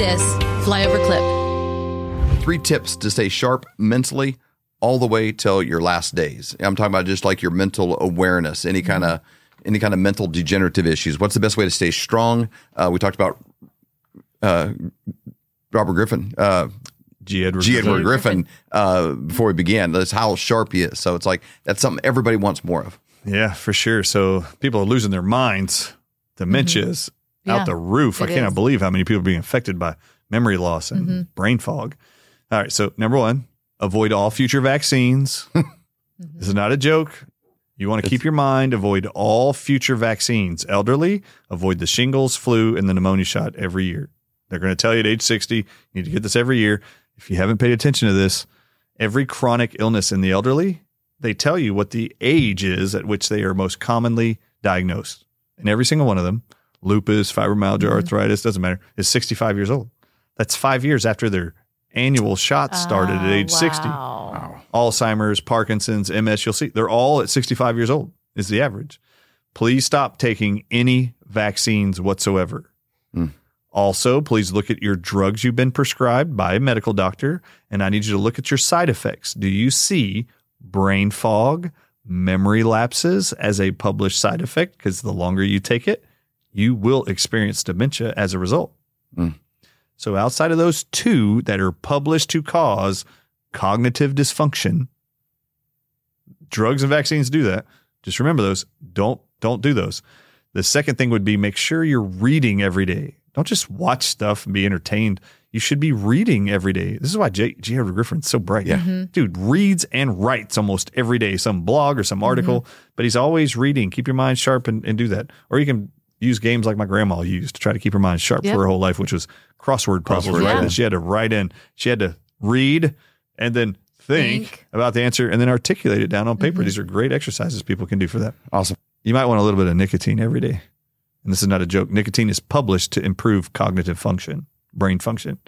this flyover clip. Three tips to stay sharp mentally all the way till your last days. I'm talking about just like your mental awareness, any kind of any kind of mental degenerative issues. What's the best way to stay strong? Uh, we talked about uh, Robert Griffin, uh, G. Edward. G. Edward Griffin. Griffin, uh, before we began. That's how sharp he is. So it's like that's something everybody wants more of. Yeah, for sure. So people are losing their minds. Dementia's Yeah, out the roof. I cannot is. Mm-hmm. believe how many people are being affected by memory loss and brain fog. All right. So number one, avoid all future vaccines. this is not a joke. You want to keep your mind, avoid all future vaccines. Elderly, avoid the shingles, flu, and the pneumonia shot every year. They're going to tell you at age 60, you need to get this every year. If you haven't paid attention to this, every chronic illness in the elderly, they tell you what the age is at which they are most commonly diagnosed. And every single one of them, lupus, fibromyalgia, mm-hmm. arthritis, doesn't matter, is 65 years old. That's five years after their annual shots started at Oh, age 60. wow. Alzheimer's, Parkinson's, MS, you'll see they're all at 65 years old, is the average. Please stop taking any vaccines whatsoever. Hmm. Also, please look at your drugs you've been prescribed by a medical doctor, and I need you to look at your side effects. Do you see brain fog, memory lapses as a published side effect? Because the longer you take it, you will experience dementia as a result. Mm. So, outside of those two that are published to cause cognitive dysfunction, drugs and vaccines do that. Just remember those. Don't don't do those. The second thing would be make sure you're reading every day. Don't just watch stuff and be entertained. You should be reading every day. This is why J. J. Edward Griffin's so bright. Yeah. Mm-hmm. Dude reads and writes almost every day, some blog or some mm-hmm. article, but he's always reading. Keep your mind sharp and, and do that. Or you can use games like my grandma used to try to keep her mind sharp Yep. for her whole life, which was crossword puzzles. Crossword right? puzzles. She had to write in, she had to read and then think, Think. about the answer and then articulate it down on paper. Mm-hmm. These are great exercises people can do for that. Awesome. You might want a little bit of nicotine every day. And this is not a joke. Nicotine is published to improve cognitive function, brain function.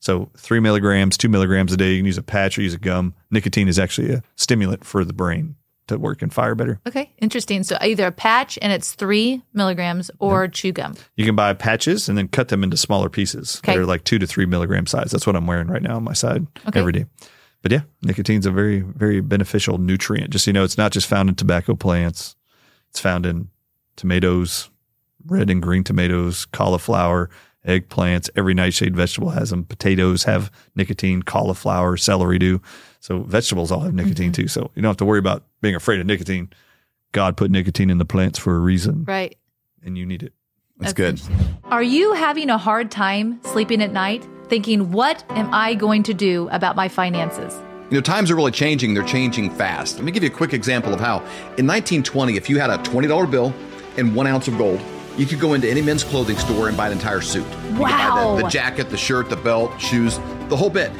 So three milligrams, two milligrams a day. You can use a patch or use a gum. Nicotine is actually a stimulant for the brain to work and fire better. Okay, interesting. So either a patch and it's three milligrams or chew gum. You can buy patches and then cut them into smaller pieces Okay. that are like two to three milligram size. That's what I'm wearing right now on my side Okay. every day. But yeah, nicotine's a very, very beneficial nutrient. Just so you know, it's not just found in tobacco plants. It's found in tomatoes, red and green tomatoes, cauliflower, eggplants. Every nightshade vegetable has them. Potatoes have nicotine, cauliflower, celery do. So vegetables all have nicotine Mm-hmm. too. So you don't have to worry about being afraid of nicotine. God put nicotine in the plants for a reason, Right. and you need it. That's good. Are you having a hard time sleeping at night, thinking, what am I going to do about my finances? You know, times are really changing. They're changing fast. Let me give you a quick example of how. In 1920, if you had a $20 bill and one ounce of gold, you could go into any men's clothing store and buy an entire suit. Wow. the, the jacket, the shirt, the belt, shoes, the whole bit.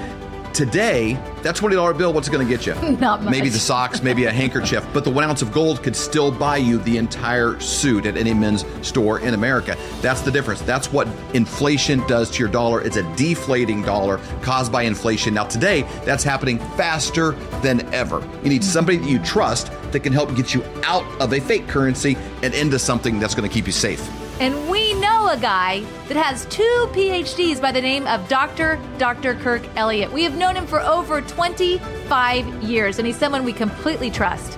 Today, that $20 bill, what's it going to get you? Not much. Maybe the socks, maybe a handkerchief, but the one ounce of gold could still buy you the entire suit at any men's store in America. That's the difference. That's what inflation does to your dollar. It's a deflating dollar caused by inflation. Now, today, that's happening faster than ever. You need somebody that you trust that can help get you out of a fake currency and into something that's going to keep you safe. And we know a guy that has two PhDs by the name of Dr. Dr. Kirk Elliott. We have known him for over 25 years, and he's someone we completely trust.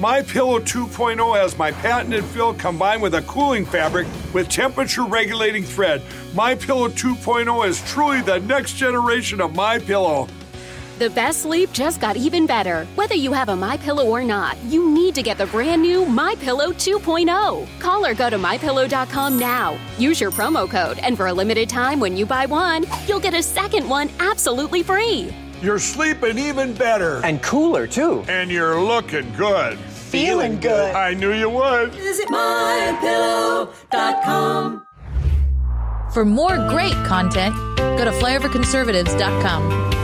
My Pillow 2.0 has my patented fill combined with a cooling fabric with temperature regulating thread. My Pillow 2.0 is truly the next generation of My Pillow. The best sleep just got even better. Whether you have a My Pillow or not, you need to get the brand new My Pillow 2.0. Call or go to mypillow.com now. Use your promo code, and for a limited time, when you buy one, you'll get a second one absolutely free. You're sleeping even better. And cooler, too. And you're looking good. Feeling good. I knew you would. Visit mypillow.com. For more great content, go to flyoverconservatives.com.